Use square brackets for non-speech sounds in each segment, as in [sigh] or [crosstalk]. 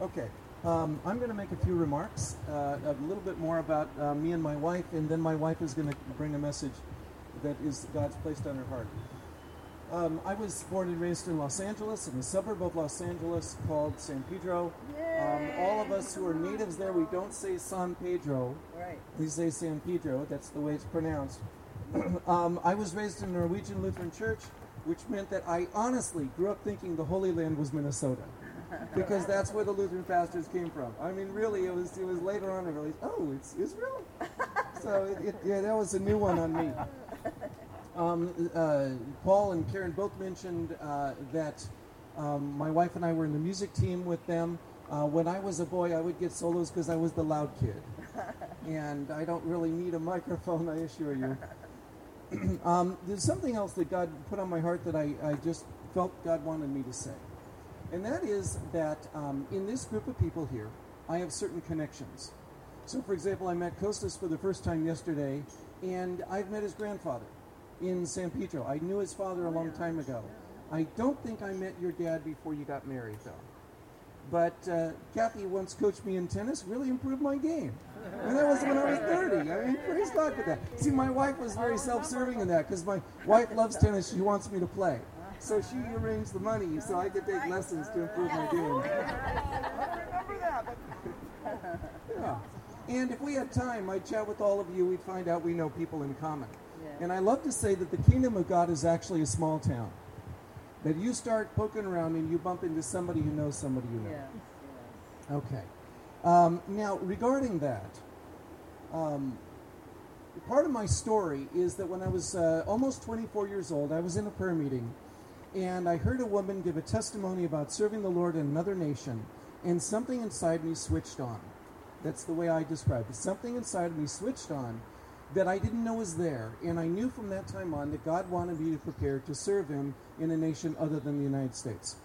Okay. Um, I'm going to make a few remarks, uh, a little bit more about uh, me and my wife, and then my wife is going to bring a message that is God's placed on her heart. Um, I was born and raised in Los Angeles, in a suburb of Los Angeles called San Pedro. Um, all of us who are natives there, we don't say San Pedro. Right. We say San Pedro. That's the way it's pronounced. [clears throat] um, I was raised in a Norwegian Lutheran church, which meant that I honestly grew up thinking the Holy Land was Minnesota, because that's where the Lutheran pastors came from. I mean, really, it was it was later on I realized, oh, it's Israel. so it, it, yeah, that was a new one on me. Um, uh, Paul and Karen both mentioned uh, that um, my wife and I were in the music team with them. Uh, when I was a boy, I would get solos because I was the loud kid. and I don't really need a microphone, I assure you. [clears throat] um, there's something else that God put on my heart that I, I just felt God wanted me to say. And that is that um, in this group of people here, I have certain connections. So, for example, I met Costas for the first time yesterday, and I've met his grandfather in San Pedro. I knew his father a long time ago. I don't think I met your dad before you got married, though. But uh, Kathy once coached me in tennis, really improved my game. And that was when I was 30. I mean, praise God for that. See, my wife was very self serving in that because my wife loves tennis. She wants me to play. So she arranged the money so I could take lessons to improve my game. [laughs] [laughs] yeah. And if we had time, I'd chat with all of you. We'd find out we know people in common. And I love to say that the kingdom of God is actually a small town. That you start poking around and you bump into somebody who knows somebody you know. Yes. Okay. Um, now, regarding that, um, part of my story is that when I was uh, almost 24 years old, I was in a prayer meeting and I heard a woman give a testimony about serving the Lord in another nation, and something inside me switched on. That's the way I describe it. Something inside of me switched on that I didn't know was there, and I knew from that time on that God wanted me to prepare to serve Him in a nation other than the United States.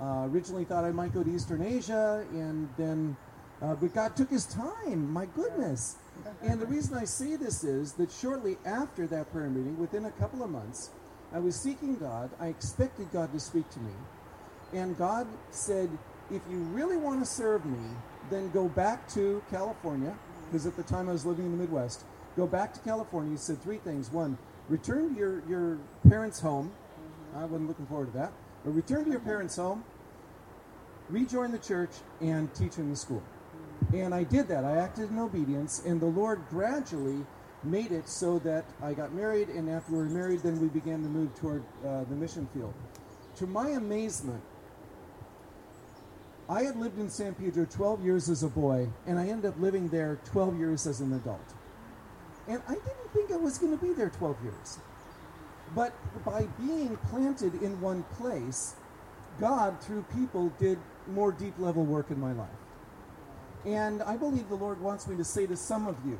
Uh, originally thought I might go to Eastern Asia, and then, uh, but God took His time. My goodness. And the reason I say this is that shortly after that prayer meeting, within a couple of months, I was seeking God. I expected God to speak to me. And God said, if you really want to serve me, then go back to California, because at the time I was living in the Midwest. Go back to California. He said three things. One, return to your, your parents' home. I wasn't looking forward to that. But return to your parents' home, rejoin the church, and teach in the school. And I did that. I acted in obedience, and the Lord gradually made it so that I got married, and after we were married, then we began to move toward uh, the mission field. To my amazement, I had lived in San Pedro 12 years as a boy, and I ended up living there 12 years as an adult. And I didn't think I was going to be there 12 years. But by being planted in one place, God, through people, did more deep level work in my life. And I believe the Lord wants me to say to some of you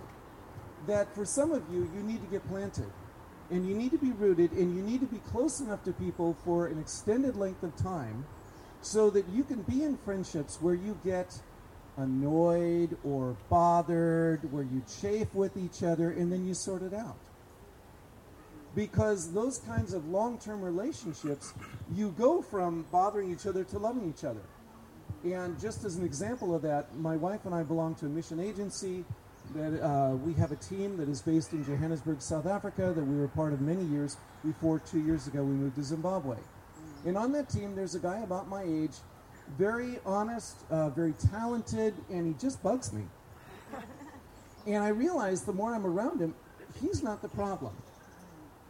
that for some of you, you need to get planted. And you need to be rooted, and you need to be close enough to people for an extended length of time so that you can be in friendships where you get annoyed or bothered, where you chafe with each other, and then you sort it out. Because those kinds of long term relationships, you go from bothering each other to loving each other. And just as an example of that, my wife and I belong to a mission agency. That uh, we have a team that is based in Johannesburg, South Africa, that we were part of many years before two years ago we moved to Zimbabwe. And on that team, there's a guy about my age, very honest, uh, very talented, and he just bugs me. [laughs] and I realize the more I'm around him, he's not the problem.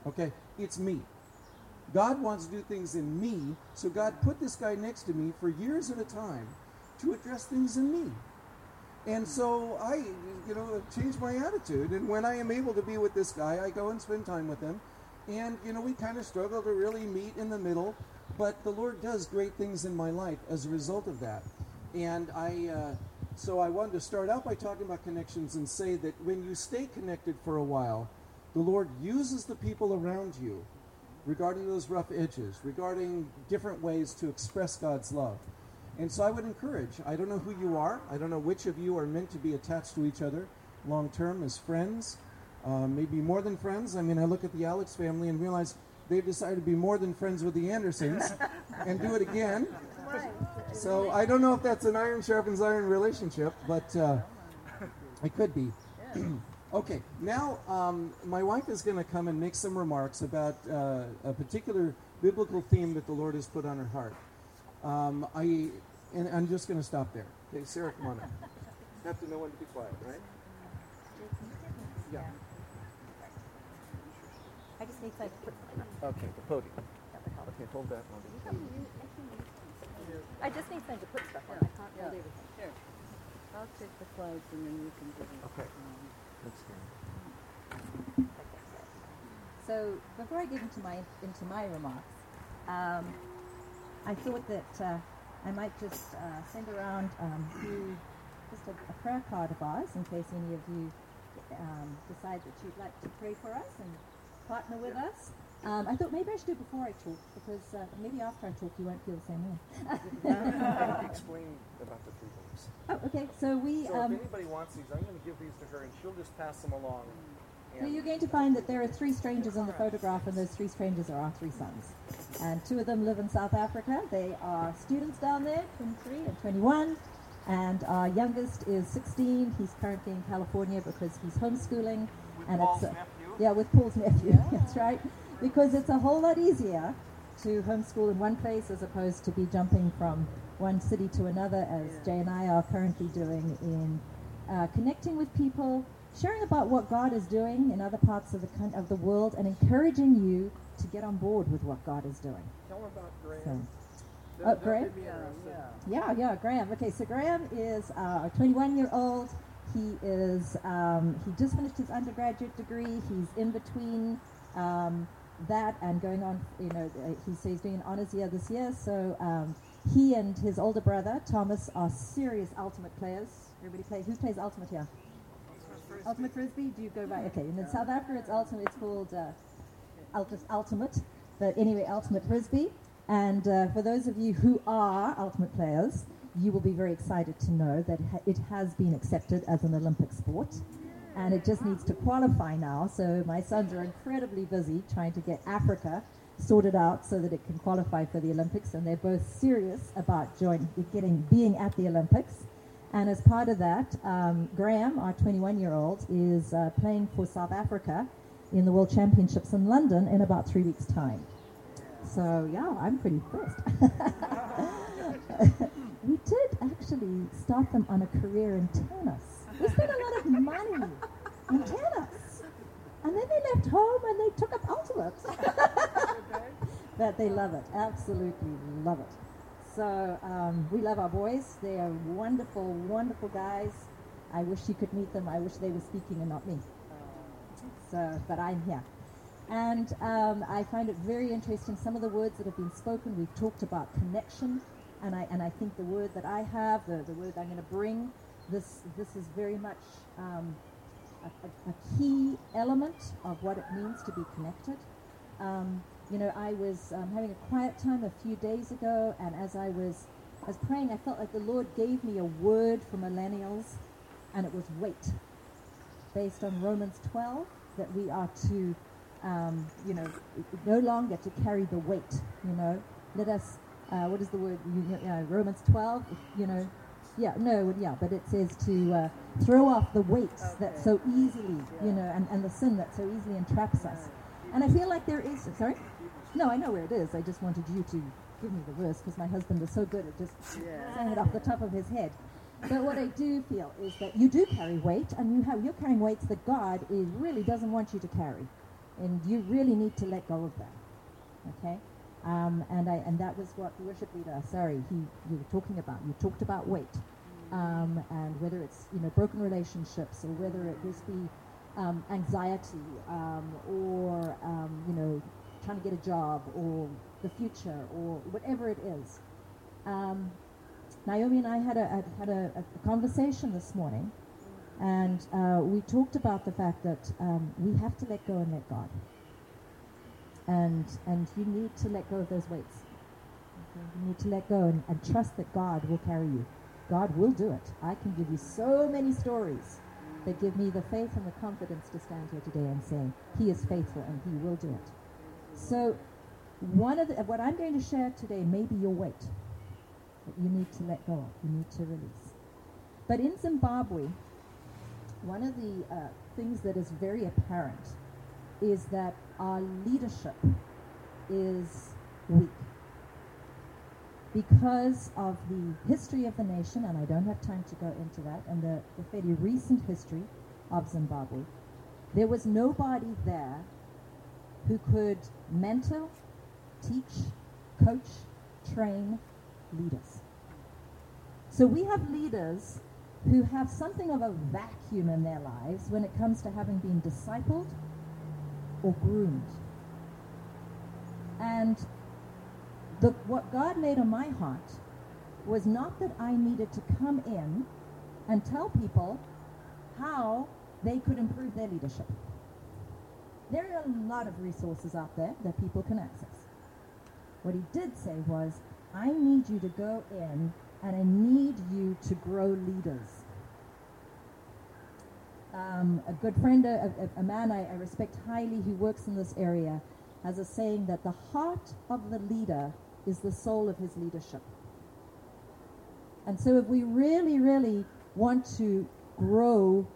Okay? It's me. God wants to do things in me, so God put this guy next to me for years at a time to address things in me. And so I, you know, changed my attitude. And when I am able to be with this guy, I go and spend time with him. And, you know, we kind of struggle to really meet in the middle. But the Lord does great things in my life as a result of that. And I, uh, so I wanted to start out by talking about connections and say that when you stay connected for a while, the Lord uses the people around you regarding those rough edges, regarding different ways to express God's love. And so I would encourage, I don't know who you are, I don't know which of you are meant to be attached to each other long term as friends, uh, maybe more than friends. I mean, I look at the Alex family and realize they've decided to be more than friends with the Andersons [laughs] and do it again. So I don't know if that's an iron sharpens iron relationship, but uh, it could be. [clears throat] okay, now um, my wife is going to come and make some remarks about uh, a particular biblical theme that the Lord has put on her heart. Um, I and I'm just going to stop there. Okay, Sarah, come on up. [laughs] Have to know when to be quiet, right? Yeah. I just need to put Okay, the podium. Okay, hold that one. I just need time to put stuff on. I can't hold everything. Sure. I'll take the slides and then you can do it. Okay. Um, That's good. So before I get into my into my remarks, um, I thought that uh, I might just uh, send around um, you just a, a prayer card of ours in case any of you um, decide that you'd like to pray for us and partner with us. Um, I thought maybe I should do it before I talk because uh, maybe after I talk you won't feel the same way. [laughs] Explain about the three things. oh, okay. So we. So um, if anybody wants these, I'm going to give these to her, and she'll just pass them along. You're going to find that there are three strangers in the photograph, and those three strangers are our three sons. And two of them live in South Africa. They are students down there, 23 and 21. And our youngest is 16. He's currently in California because he's homeschooling. and Paul's it's uh, nephew? yeah, with Paul's nephew. [laughs] That's right. Because it's a whole lot easier to homeschool in one place as opposed to be jumping from one city to another, as Jay and I are currently doing in uh, connecting with people, sharing about what God is doing in other parts of the of the world, and encouraging you to get on board with what God is doing. Tell her about Graham. So, oh, Graham? Yeah, yeah. Graham. Okay, so Graham is uh, a 21 year old. He is um, he just finished his undergraduate degree. He's in between um, that and going on. You know, uh, he says he's doing an honors year this year. So um, he and his older brother Thomas are serious ultimate players. Everybody play. Who plays ultimate here? Ultimate frisbee. Do you go by? Okay, and in South Africa it's ultimate. It's called uh, Ultimate Ultimate. But anyway, ultimate frisbee. And uh, for those of you who are ultimate players, you will be very excited to know that it has been accepted as an Olympic sport. And it just needs to qualify now. So my sons are incredibly busy trying to get Africa sorted out so that it can qualify for the Olympics. And they're both serious about join, getting being at the Olympics. And as part of that, um, Graham, our 21 year old, is uh, playing for South Africa in the World Championships in London in about three weeks' time. So, yeah, I'm pretty impressed. [laughs] we did actually start them on a career in tennis. We spent a lot of money in tennis. And then they left home and they took up ultimates. [laughs] but they love it, absolutely love it. So um, we love our boys. They are wonderful, wonderful guys. I wish you could meet them. I wish they were speaking and not me. So, but I'm here. And um, I find it very interesting. Some of the words that have been spoken, we've talked about connection, and I and I think the word that I have, the, the word I'm going to bring, this this is very much um, a, a, key element of what it means to be connected. Um, you know, I was um, having a quiet time a few days ago, and as I was, I was praying, I felt like the Lord gave me a word for millennials, and it was wait, based on Romans 12, that we are to, um, you know, no longer to carry the weight. You know, let us. Uh, what is the word? You, uh, Romans 12. You know, yeah, no, yeah, but it says to uh, throw off the weights that so easily, you know, and, and the sin that so easily entraps us. And I feel like there is. Sorry. No, I know where it is. I just wanted you to give me the verse because my husband is so good at just Yeah. saying it off the top of his head. But what I do feel is that you do carry weight, and you have you're carrying weights that God is really doesn't want you to carry, and you really need to let go of that. Okay, um, and I and that was what the worship leader. Sorry, he you were talking about. You talked about weight, um, and whether it's you know broken relationships or whether it just be um, anxiety um, or um, you know trying to get a job or the future or whatever it is. Um, Naomi and I had a, had- a, a conversation this morning, and uh, we talked about the fact that um, we have to let go and let God. And, and you need to let go of those weights. Okay? You need to let go and, and trust that God will carry you. God will do it. I can give you so many stories that give me the faith and the confidence to stand here today and say, He is faithful and He will do it. So, one of the, what I'm going to share today may be your weight. that you need to let go of, you need to release. But in Zimbabwe, one of the uh, things that is very apparent is that our leadership is weak. Because of the history of the nation, and I don't have time to go into that, and the, the fairly recent history of Zimbabwe, there was nobody there who could mentor, teach, coach, train leaders. So we have leaders who have something of a vacuum in their lives when it comes to having been discipled or groomed. And the, what God laid on my heart was not that I needed to come in and tell people how they could improve their leadership. There are a lot of resources out there that people can access. What he did say was, I need you to go in and I need you to grow leaders. Um, a good friend, a, a, man I, I respect highly who works in this area, has a saying that the heart of the leader is the soul of his leadership. And so, if we really, really want to grow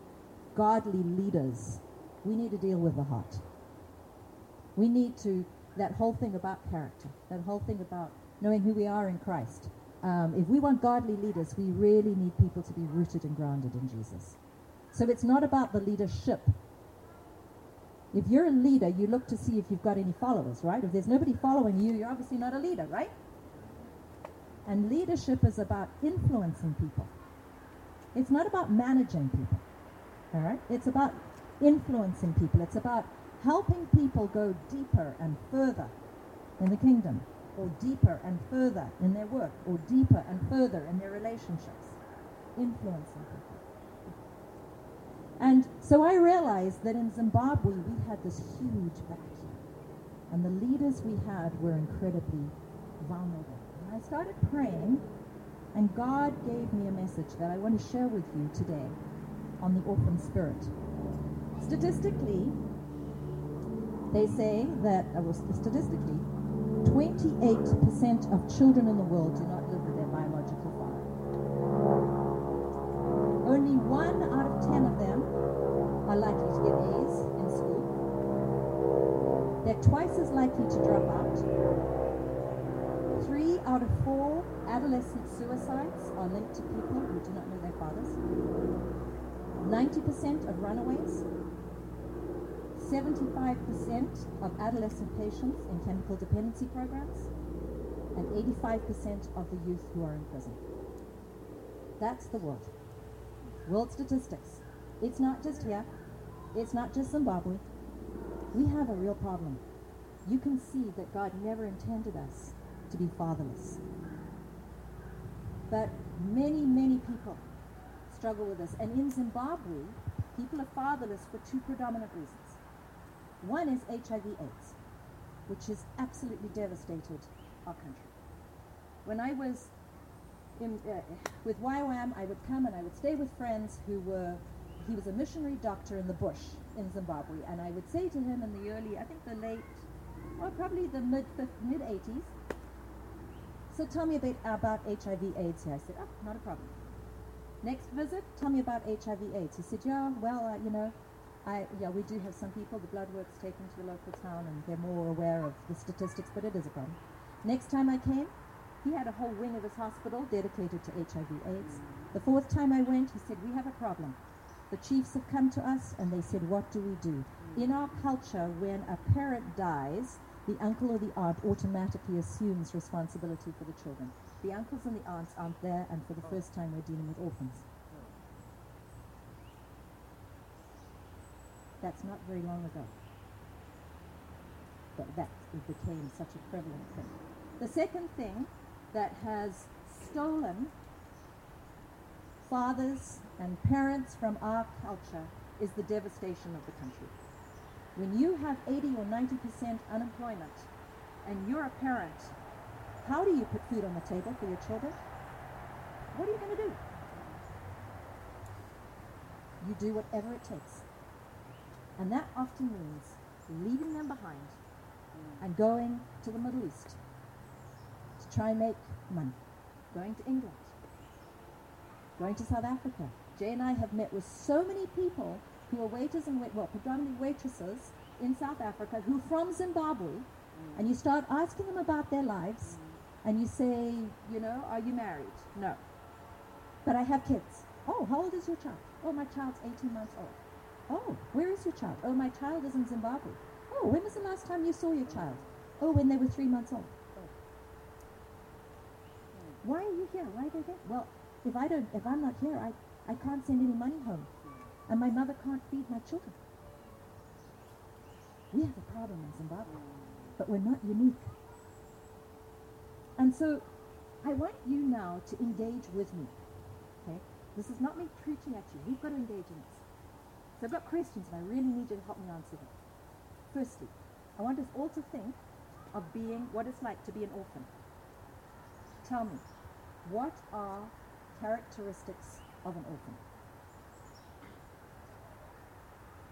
godly leaders, we need to deal with the heart. We need to, that whole thing about character, that whole thing about knowing who we are in Christ. Um, if we want godly leaders, we really need people to be rooted and grounded in Jesus. So it's not about the leadership. If you're a leader, you look to see if you've got any followers, right? If there's nobody following you, you're obviously not a leader, right? And leadership is about influencing people. It's not about managing people. All right? It's about influencing people. It's about helping people go deeper and further in the kingdom, or deeper and further in their work, or deeper and further in their relationships. Influencing people. And so I realized that in Zimbabwe we had this huge vacuum. And the leaders we had were incredibly vulnerable. And I started praying, and God gave me a message that I want to share with you today on the orphan spirit. Statistically, they say that, uh, statistically, 28% of children in the world do not live with their biological father. Only one out of ten of them are likely to get A's in school. They're twice as likely to drop out. Three out of four adolescent suicides are linked to people who do not know their fathers. 90% of runaways 75% of adolescent patients in chemical dependency programs, and 85% of the youth who are in prison. That's the world. World statistics. It's not just here. It's not just Zimbabwe. We have a real problem. You can see that God never intended us to be fatherless. But many, many people struggle with this. And in Zimbabwe, people are fatherless for two predominant reasons. One is HIV AIDS, which has absolutely devastated our country. When I was in, uh, with YWAM, I would come and I would stay with friends who were, he was a missionary doctor in the bush in Zimbabwe, and I would say to him in the early, I think the late, or probably the mid, mid 80s, so tell me a bit about HIV AIDS here. I said, oh, not a problem. Next visit, tell me about HIV AIDS. He said, yeah, well, uh, you know, I, yeah, we do have some people, the blood work's taken to the local town and they're more aware of the statistics, but it is a problem. Next time I came, he had a whole wing of his hospital dedicated to HIV AIDS. The fourth time I went, he said, we have a problem. The chiefs have come to us and they said, what do we do? In our culture, when a parent dies, the uncle or the aunt automatically assumes responsibility for the children. The uncles and the aunts aren't there, and for the first time, we're dealing with orphans. That's not very long ago. That, that became such a prevalent thing. The second thing that has stolen fathers and parents from our culture is the devastation of the country. When you have 80 or 90% unemployment and you're a parent, how do you put food on the table for your children? What are you going to do? You do whatever it takes. And that often means leaving them behind and going to the Middle East to try and make money. going to England, going to South Africa. Jay and I have met with so many people who are waiters and wait, well, predominantly waitresses in South Africa who are from Zimbabwe, and you start asking them about their lives, and you say, you know, are you married? No. But I have kids. Oh, how old is your child? Oh, my child's 18 months old. Oh, where is your child? Oh, my child is in Zimbabwe. Oh, when was the last time you saw your child? Oh, when they were three months old. Hmm. Why are you here? Why are they there? Well, if I don't, if I'm not here, I, I can't send any money home, hmm. and my mother can't feed my children. We have a problem in Zimbabwe, hmm. but we're not unique. And so, I want you now to engage with me. Okay, this is not me preaching at you. You've got to engage in this. So I've got questions, and I really need you to help me answer them. Firstly, I want us all to think of being what it's like to be an orphan. Tell me, what are characteristics of an orphan?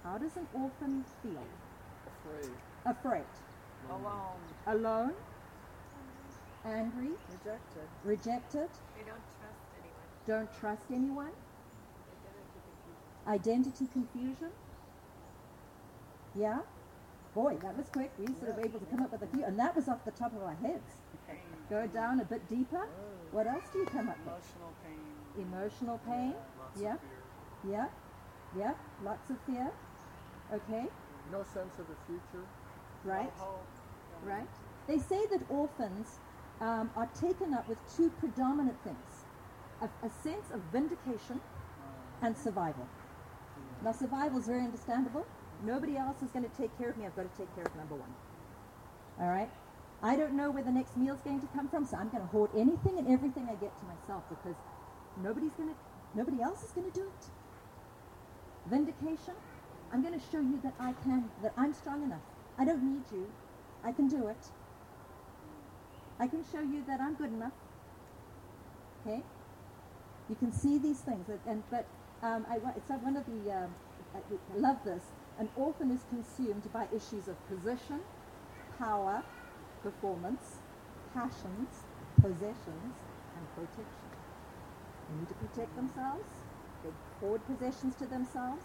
How does an orphan feel? Afraid. Afraid, Alone. alone, angry, Rejected. rejected, They don't trust anyone. don't trust anyone, identity confusion. Yeah? Boy, that was quick. We sort of able to come up with a few, and that was off the top of our heads. Pain. Go down a bit deeper. Oh. What else do you come up with? Emotional pain. Emotional pain. Lots Yeah. of fear. Yeah. Yeah. Lots of fear. Okay. No sense of the future. Right. No hope. Right. They say that orphans um, are taken up with two predominant things a, a sense of vindication and survival. Now, survival is very understandable. Nobody else is going to take care of me. I've got to take care of number one. All right? I don't know where the next meal's going to come from, so I'm going to hoard anything and everything I get to myself because nobody's going to, nobody else is going to do it. Vindication. I'm going to show you that I can, that I'm strong enough. I don't need you. I can do it. I can show you that I'm good enough. Okay? You can see these things, and, but um, I, it's one of the. Um, I love this. An orphan is consumed by issues of position, power, performance, passions, possessions, and protection. They need to protect themselves. They hoard possessions to themselves.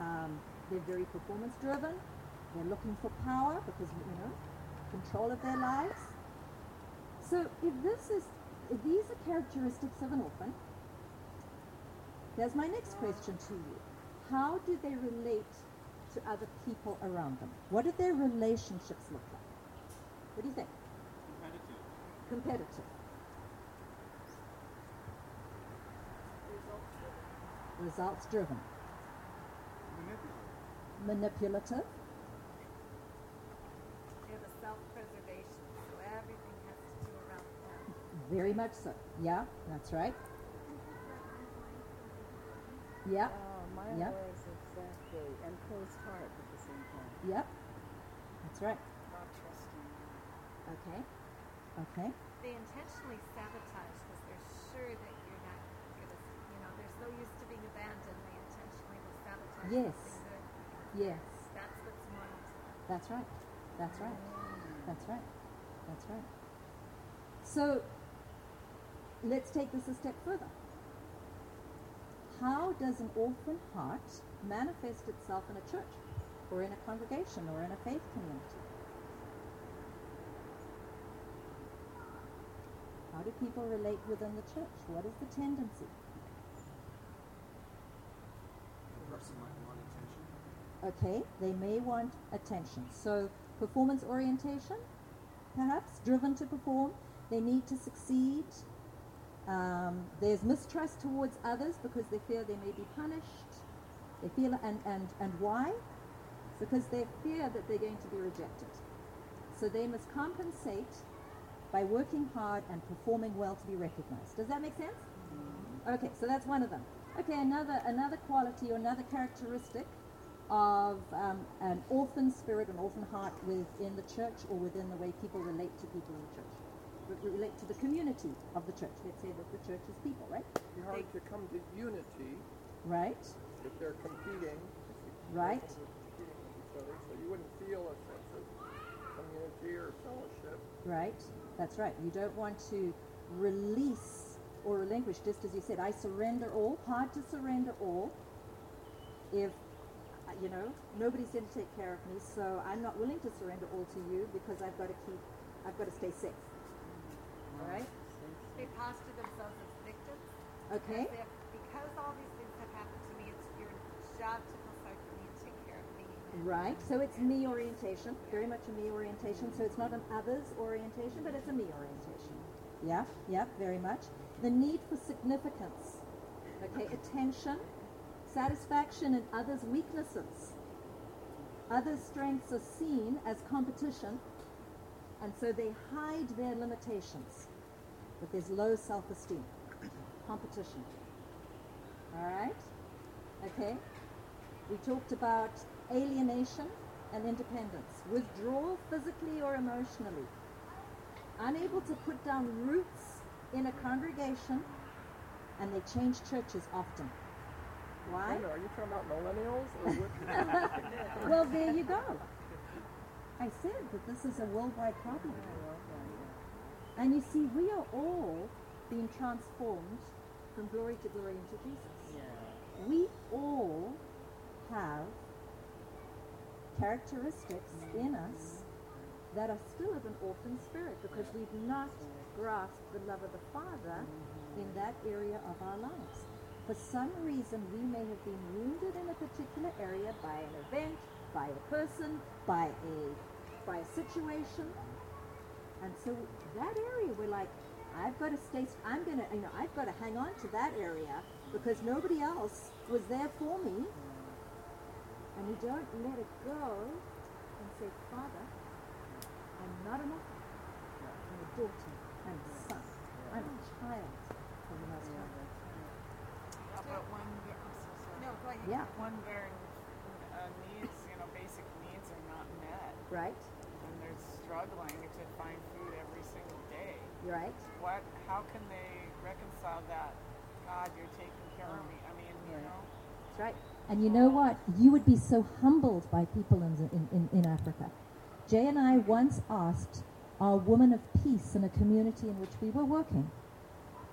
Um, they're very performance driven. They're looking for power because you know control of their lives. So if this is if these are characteristics of an orphan, there's my next question to you. How do they relate to other people around them? What do their relationships look like? What do you think? Competitive. Competitive. Results driven. Manipulative. They have a self-preservation, so everything has to do around them. Very much so. Yeah, that's right. Yeah, Oh, mine Yep. was exactly. And closed heart at the same time. yep. That's right. Not trusting. Okay. Okay. They intentionally sabotage because they're sure that you're not gonna, you know, they're so used to being abandoned, they intentionally will sabotage Yes. good. Yes. That's what's important to them. That's right. That's right. That's right. That's right. So let's take this a step further. How does an orphan heart manifest itself in a church or in a congregation or in a faith community? How do people relate within the church? What is the tendency? person might want attention. Okay, they may want attention. So, performance orientation, perhaps, driven to perform. They need to succeed. Um, there's mistrust towards others because they fear they may be punished. They feel, and, and, and why? Because they fear that they're going to be rejected. So they must compensate by working hard and performing well to be recognized. Does that make sense? Okay, so that's one of them. Okay, another another quality or another characteristic of um, an orphan spirit, an orphan heart within the church or within the way people relate to people in the church, relate to the community of the church. Let's say that the church is people, right? It'd be hard to come to unity Right, if they're competing. Right. If competing other, so you wouldn't feel a sense of community or fellowship. right. That's right. You don't want to release or relinquish, just as you said, I surrender all, hard to surrender all. If, you know, nobody's going to take care of me, so I'm not willing to surrender all to you because I've got to keep, I've got to stay safe. All right? They posture themselves as victims. Okay? As if because all these things have happened to me, it's your job to for me and take care of me. Right. So it's me orientation, very much a me orientation. So it's not an others orientation, but it's a me orientation. Yeah, yeah, very much. The need for significance. Okay, attention, satisfaction in others' weaknesses. Others' strengths are seen as competition, and so they hide their limitations. But there's low self esteem, competition. All right? Okay? We talked about alienation and independence, withdrawal physically or emotionally, unable to put down roots in a congregation, and they change churches often. Why? Are you talking about millennials or what? [laughs] [laughs] Well, there you go. I said that this is a worldwide problem. And you see, we are all being transformed from glory to glory into Jesus. We all have characteristics mm-hmm. in us that are still of an orphan spirit because we've not grasped the love of the Father mm-hmm. in that area of our lives. For some reason, we may have been wounded in a particular area by an event, by a person, by a by a situation, and so that area we're like, I've got to stay. I'm gonna, you know, I've got to hang on to that area because nobody else was there for me, and we don't let it go and say, Father, I'm not an orphan. I'm a daughter. I'm a son. I'm a child of the Most High. How about when, the- I'm so sorry. No. Yeah. Their uh, needs, you know, basic needs are not met, Right. and they're struggling to find food every single day, right. what, how can they reconcile that? God, you're taking care of oh. me. I mean, you know, That's right. And you know what? You would be so humbled by people in, the- in, in, in Africa. Jay and I once asked our woman of peace in a community in which we were working,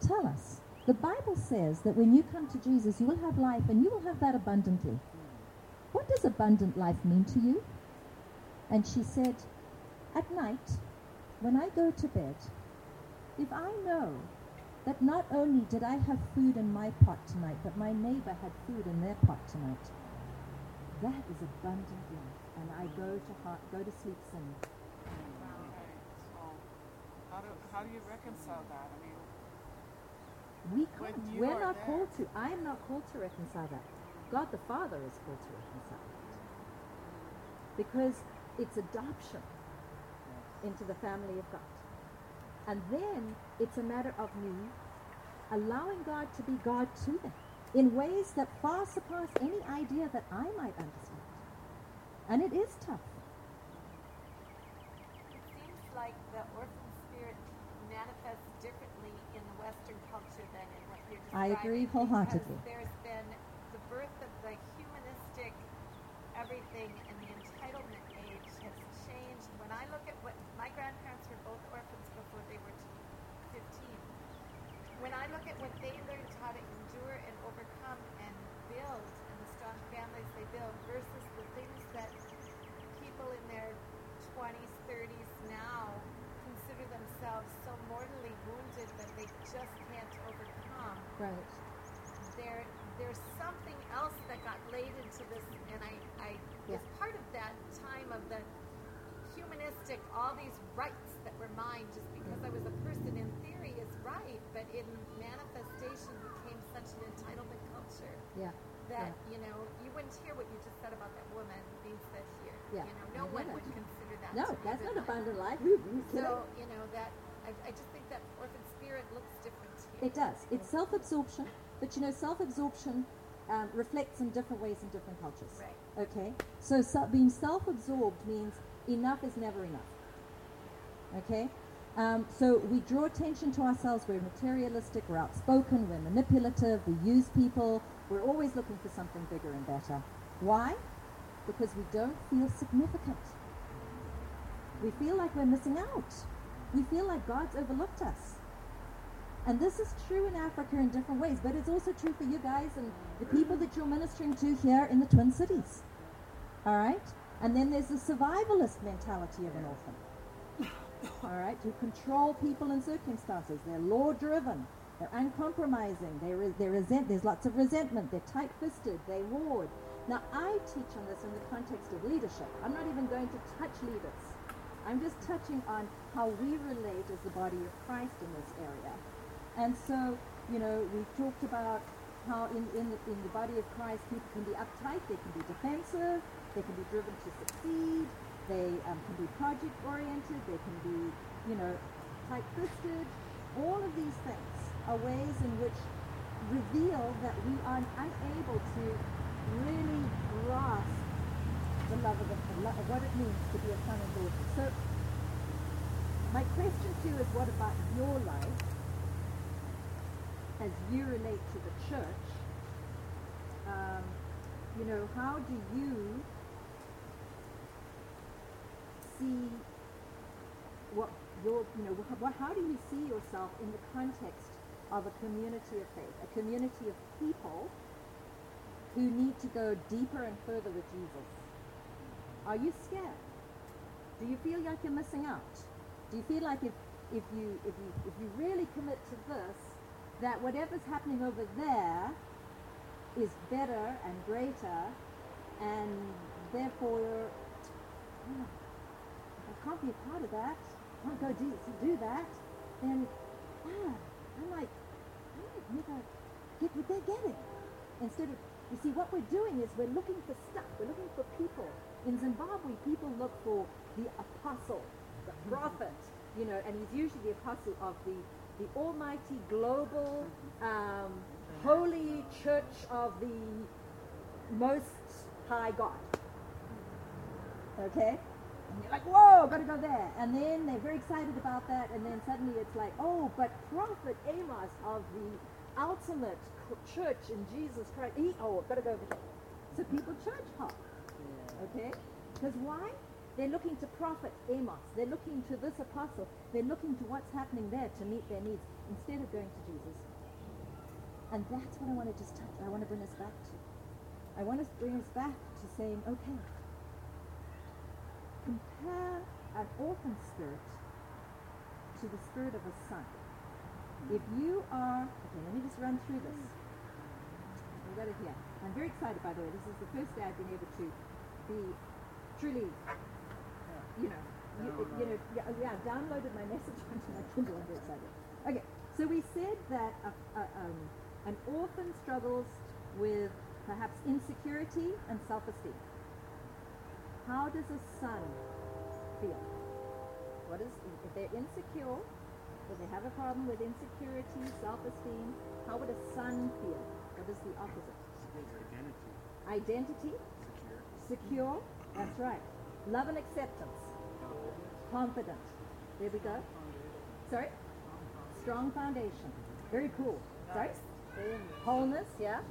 tell us, the Bible says that when you come to Jesus, you will have life and you will have that abundantly. Hmm. What does abundant life mean to you? And she said, at night, when I go to bed, if I know that not only did I have food in my pot tonight, but my neighbor had food in their pot tonight. That is abundant life, and I go to heart, go to sleep singing. how do, how do you reconcile that? I mean, we can't. We're not there. called to. I am not called to reconcile that. God the Father is called to reconcile that, because it's adoption into the family of God, and then it's a matter of me allowing God to be God to them in ways that far surpass any idea that I might understand. And it is tough. It seems like the orphan spirit manifests differently in the Western culture than in what you're I agree wholeheartedly. Because there's been the birth of the humanistic everything and the entitlement age has changed. When I look at what my grandparents were both orphans before they were 15. When I look at what they learned how to endure and overcome and build and the strong families they build versus the things that people in their 20s, 30s now consider themselves so mortally wounded that they just can't overcome. Right. There, there's something else that got laid into this, and I, I Yeah. was part of that time of the all these rights that were mine just because I was a person in theory is right, but in manifestation became such an entitlement culture Yeah. that you know you wouldn't hear what you just said about that woman being said here. Yeah, You know, no one would consider that. No, that's not life. abundant life. So you know that I, I just think that orphan spirit looks different here. It does. It's self-absorption, but you know, self-absorption um, reflects in different ways in different cultures. Right. Okay. So, so being self-absorbed means enough is never enough. Okay. Um, so we draw attention to ourselves. We're materialistic. We're outspoken. We're manipulative. We use people. We're always looking for something bigger and better. Why? Because we don't feel significant. We feel like we're missing out. We feel like God's overlooked us. And this is true in Africa in different ways, but it's also true for you guys and the people that you're ministering to here in the Twin Cities. All right? And then there's the survivalist mentality of an orphan. All right? You control people and circumstances. They're law driven. They're uncompromising. They re- they resent. There's lots of resentment. They're tight-fisted. They hoard. Now I teach on this in the context of leadership. I'm not even going to touch leaders. I'm just touching on how we relate as the body of Christ in this area. And so, you know, we've talked about how in, in, in the body of Christ people can be uptight, they can be defensive, they can be driven to succeed, they um, can be project oriented, they can be, you know, tight fisted. All of these things are ways in which reveal that we are unable to really grasp the love of, the, of what it means to be a son and daughter. So, my question to you is what about your life as you relate to the church? Um, you know, how do you see what your, you know, what, how do you see yourself in the context of a community of faith, a community of people who need to go deeper and further with Jesus? Are you scared? Do you feel like you're missing out? Do you feel like if, if you if you if you really commit to this, that whatever's happening over there is better and greater, and therefore, if I can't be a part of that, I can't go do, do that, then ah, I might I might never get what they're getting. Instead of you see what we're doing is we're looking for stuff, we're looking for people. In Zimbabwe, people look for the apostle, the prophet, you know, and he's usually the apostle of the, the almighty global um, holy church of the most high God. Okay? And you're like, whoa, gotta go there. And then they're very excited about that, and then suddenly it's like, oh, but Prophet Amos of the ultimate church in Jesus Christ, he, oh, gotta go over here. So people church hop. Okay? Because why? They're looking to Prophet Amos. They're looking to this apostle. They're looking to what's happening there to meet their needs instead of going to Jesus. And that's what I want to just touch. I want to bring us back to. I want to bring us back to saying, okay, compare an orphan spirit to the spirit of a son. If you are, okay, let me just run through this. I've got it here. I'm very excited, by the way. This is the first day I've been able to be truly, you know, you, you know, yeah, yeah, I've downloaded my message [laughs] onto my Kindle. I'm very excited. Okay, so we said that a, a, um, an orphan struggles with perhaps insecurity and self-esteem. How does a son feel? What is if they're insecure? If they have a problem with insecurity, self-esteem, how would a son feel? What is the opposite? Identity. Identity, Secure. secure. That's right. Love and acceptance. Confident. There we go. Sorry? Strong foundation. Very cool. Sorry? Wholeness, yeah?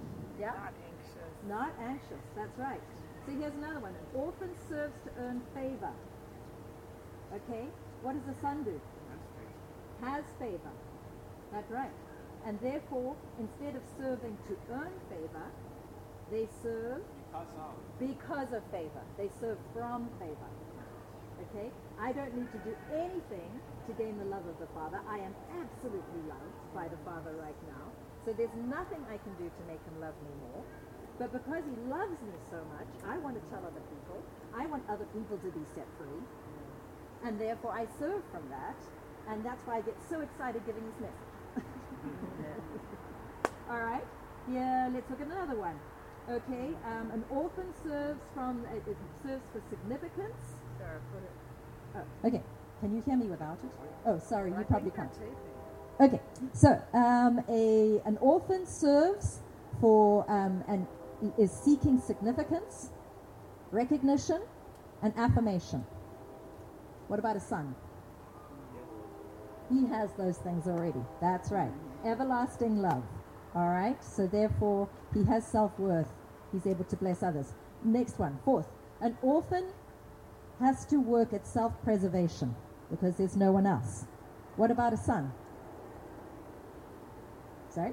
Yeah? Not anxious. Not anxious. That's right. So here's another one. An orphan serves to earn favor. Okay? What does the son do? Has favor. That's right. And therefore, instead of serving to earn favor, they serve Because of. because of favor. They serve from favor. Okay? I don't need to do anything to gain the love of the Father. I am absolutely loved by the Father right now. So there's nothing I can do to make him love me more. But because he loves me so much, I want to tell other people. I want other people to be set free. And therefore I serve from that. And that's why I get so excited giving this message. [laughs] All right. Yeah, let's look at another one. Okay, um, an orphan serves from uh, it serves for significance. Sarah, put it. Oh, okay. Can you hear me without it? Oh, sorry, I you probably can't. Okay, so um, a an orphan serves for um, and is seeking significance, recognition, and affirmation. What about a son? He has those things already. That's right. Everlasting love. All right. So therefore, he has self worth. He's able to bless others. Next one, fourth. An orphan has to work at self preservation because there's no one else. What about a son? Sorry?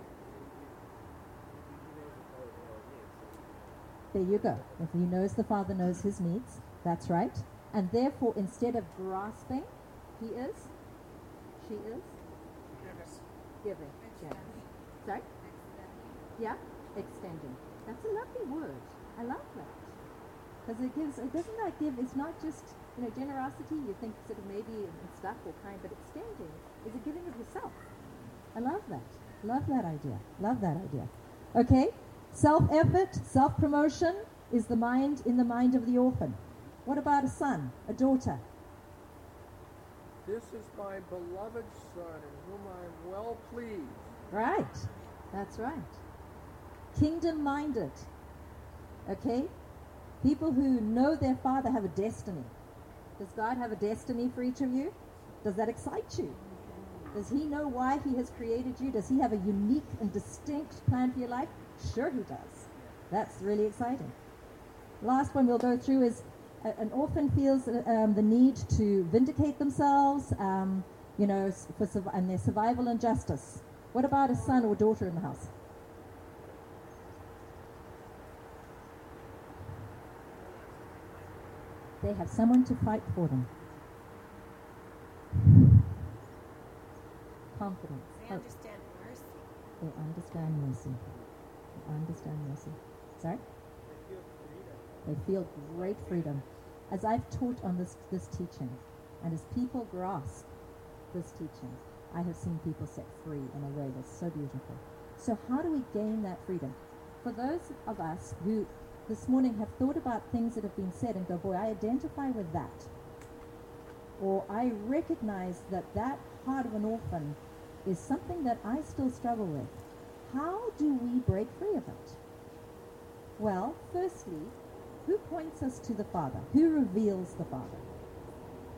There you go. If he knows the Father knows his needs, that's right. And therefore, instead of grasping, he is, she is giving. Yeah. Sorry? Yeah? Extending. That's a lovely word. I love that. Because it gives, it doesn't that give, it's not just, you know, generosity, you think sort of maybe in stuff or kind, but extending is a giving of yourself. I love that. Love that idea. Love that idea. Okay? Self effort, self promotion is the mind in the mind of the orphan. What about a son, a daughter? This is my beloved Son, in whom I am well pleased. Right. That's right. Kingdom minded. Okay? People who know their Father have a destiny. Does God have a destiny for each of you? Does that excite you? Does He know why He has created you? Does He have a unique and distinct plan for your life? Sure, He does. That's really exciting. Last one we'll go through is a- an orphan feels uh, um, the need to vindicate themselves, um, you know, for and their survival and justice. What about a son or daughter in the house? They have someone to fight for them. Confidence. They understand mercy. They understand mercy. Understand mercy. Sorry? They feel great freedom. As I've taught on this, this teaching, and as people grasp this teaching, I have seen people set free in a way that's so beautiful. So, how do we gain that freedom? For those of us who this morning have thought about things that have been said and go, boy, I identify with that, or I recognize that that heart of an orphan is something that I still struggle with. How do we break free of it? Well, firstly, who points us to the Father? Who reveals the Father?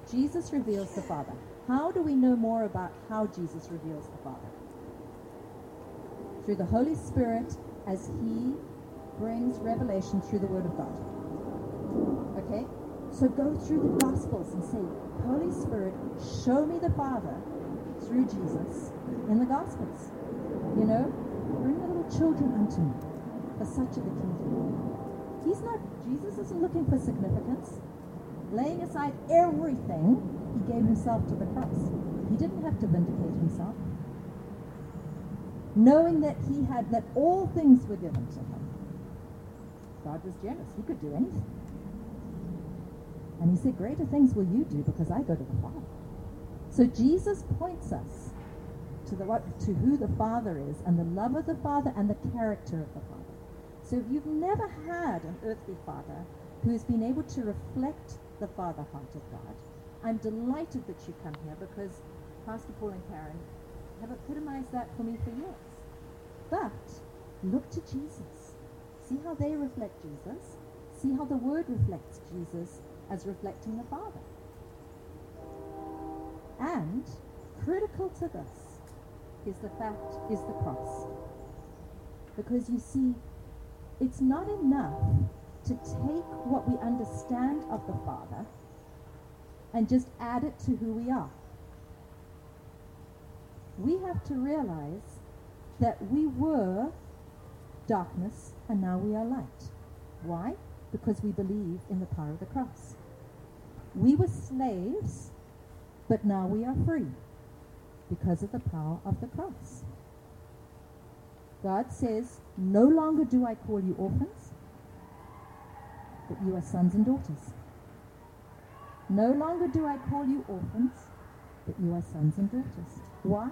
Jesus reveals the Father. How do we know more about how Jesus reveals the Father? Through the Holy Spirit as He brings revelation through the Word of God. Okay? So go through the Gospels and say, Holy Spirit, show me the Father through Jesus in the Gospels. You know, children unto me, for such are the kingdom. He's not, Jesus isn't looking for significance. Laying aside everything, he gave himself to the cross. He didn't have to vindicate himself. Knowing that he had, that all things were given to him. God was generous. He could do anything. And he said, Greater things will you do because I go to the Father. So Jesus points us to, the, what, to who the Father is and the love of the Father and the character of the Father. So if you've never had an earthly Father who has been able to reflect the Father heart of God, I'm delighted that you come here because Pastor Paul and Karen have epitomized that for me for years. But look to Jesus. See how they reflect Jesus. See how the Word reflects Jesus as reflecting the Father. And critical to this is the fact is the cross. Because you see, it's not enough to take what we understand of the Father and just add it to who we are. We have to realize that we were darkness and now we are light. Why? Because we believe in the power of the cross. We were slaves, but now we are free because of the power of the cross. God says, No longer do I call you orphans, but you are sons and daughters. No longer do I call you orphans, but you are sons and daughters. Why?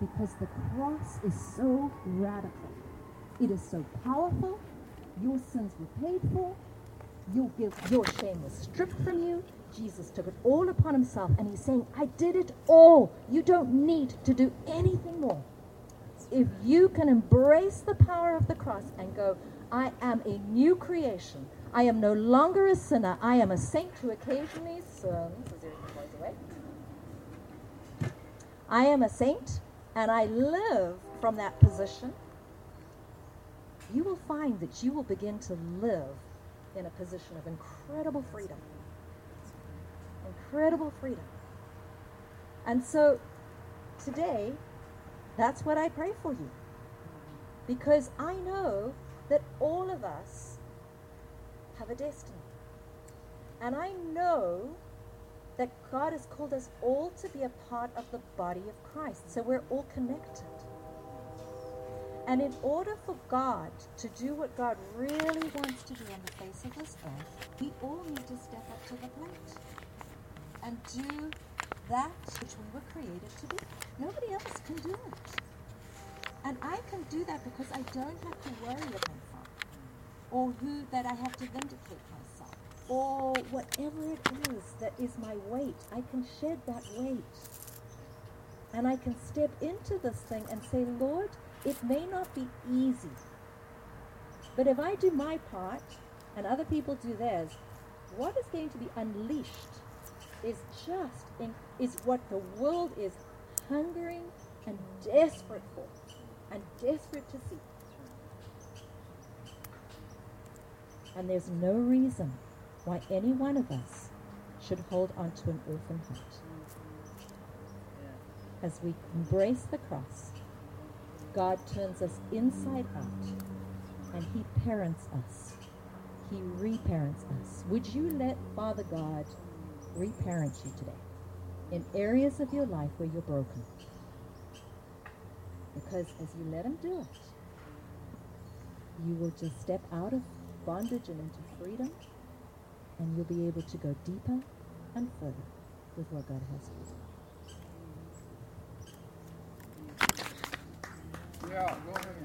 Because the cross is so radical. It is so powerful. Your sins were paid for. Your guilt, your shame was stripped from you. Jesus took it all upon himself, and he's saying, I did it all. You don't need to do anything more. If you can embrace the power of the cross and go, I am a new creation. I am no longer a sinner. I am a saint who occasionally sins. I am a saint, and I live from that position. You will find that you will begin to live in a position of incredible freedom. Incredible freedom. And so today, That's what I pray for you. Because I know that all of us have a destiny. And I know that God has called us all to be a part of the body of Christ. So we're all connected. And in order for God to do what God really wants to do on the face of this earth, we all need to step up to the plate and do that which we were created to do. Nobody else can do it. And I can do that because I don't have to worry about myself or who that I have to vindicate myself or whatever it is that is my weight. I can shed that weight. And I can step into this thing and say, Lord, it may not be easy. But if I do my part and other people do theirs, what is going to be unleashed is just in, is what the world is hungering and desperate for and desperate to see. And there's no reason why any one of us should hold on to an orphan heart. As we embrace the cross, God turns us inside out and He parents us. He reparents us. Would you let Father God reparent you today in areas of your life where you're broken? Because as you let Him do it, you will just step out of bondage and into freedom, and you'll be able to go deeper and further with what God has for you. Yeah, go ahead.